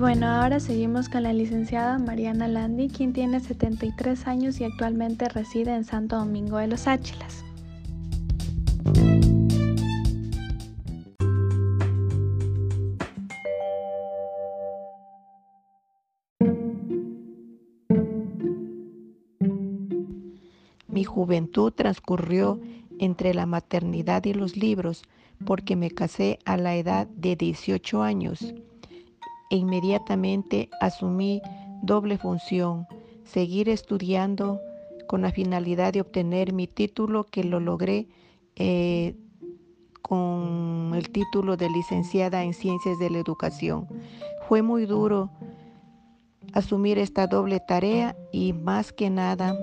Bueno, ahora seguimos con la licenciada Mariana Landi, quien tiene 73 años y actualmente reside en Santo Domingo de los Áchilas. Mi juventud transcurrió entre la maternidad y los libros porque me casé a la edad de 18 años e inmediatamente asumí doble función, seguir estudiando con la finalidad de obtener mi título que lo logré eh, con el título de licenciada en Ciencias de la Educación. Fue muy duro asumir esta doble tarea y más que nada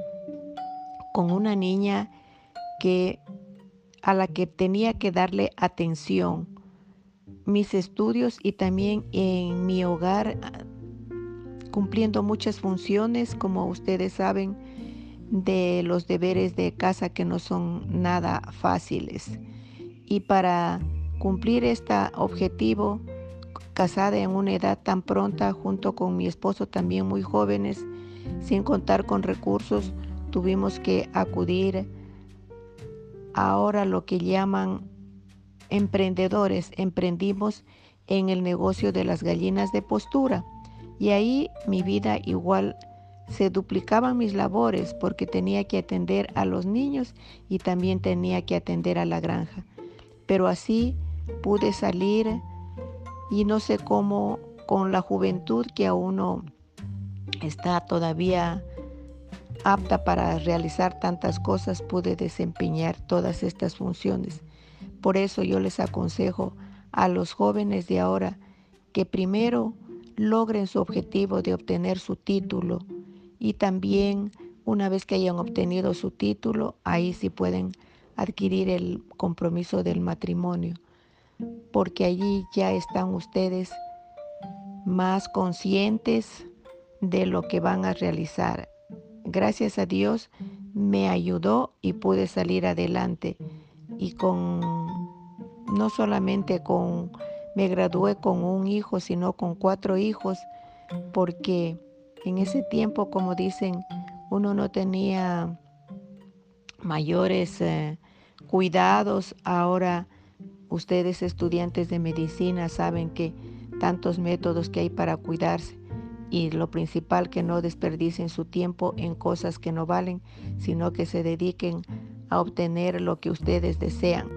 con una niña que a la que tenía que darle atención, mis estudios y también en mi hogar ah, cumpliendo muchas funciones, como ustedes saben, de los deberes de casa que no son nada fáciles. Y para cumplir este objetivo, casada en una edad tan pronta, junto con mi esposo también muy jóvenes, sin contar con recursos, tuvimos que acudir ahora lo que llaman emprendedores. Emprendimos en el negocio de las gallinas de postura y ahí mi vida igual se duplicaban mis labores porque tenía que atender a los niños y también tenía que atender a la granja. Pero así pude salir y no sé cómo con la juventud que a uno está todavía apta para realizar tantas cosas, pude desempeñar todas estas funciones. Por eso yo les aconsejo a los jóvenes de ahora que primero logren su objetivo de obtener su título y también una vez que hayan obtenido su título, ahí sí pueden adquirir el compromiso del matrimonio, porque allí ya están ustedes más conscientes de lo que van a realizar gracias a Dios me ayudó y pude salir adelante. Y con, no solamente con, me gradué con un hijo, sino con cuatro hijos, porque en ese tiempo, como dicen, uno no tenía mayores eh, cuidados. Ahora ustedes estudiantes de medicina saben que tantos métodos que hay para cuidarse y lo principal que no desperdicien su tiempo en cosas que no valen, sino que se dediquen a obtener lo que ustedes desean.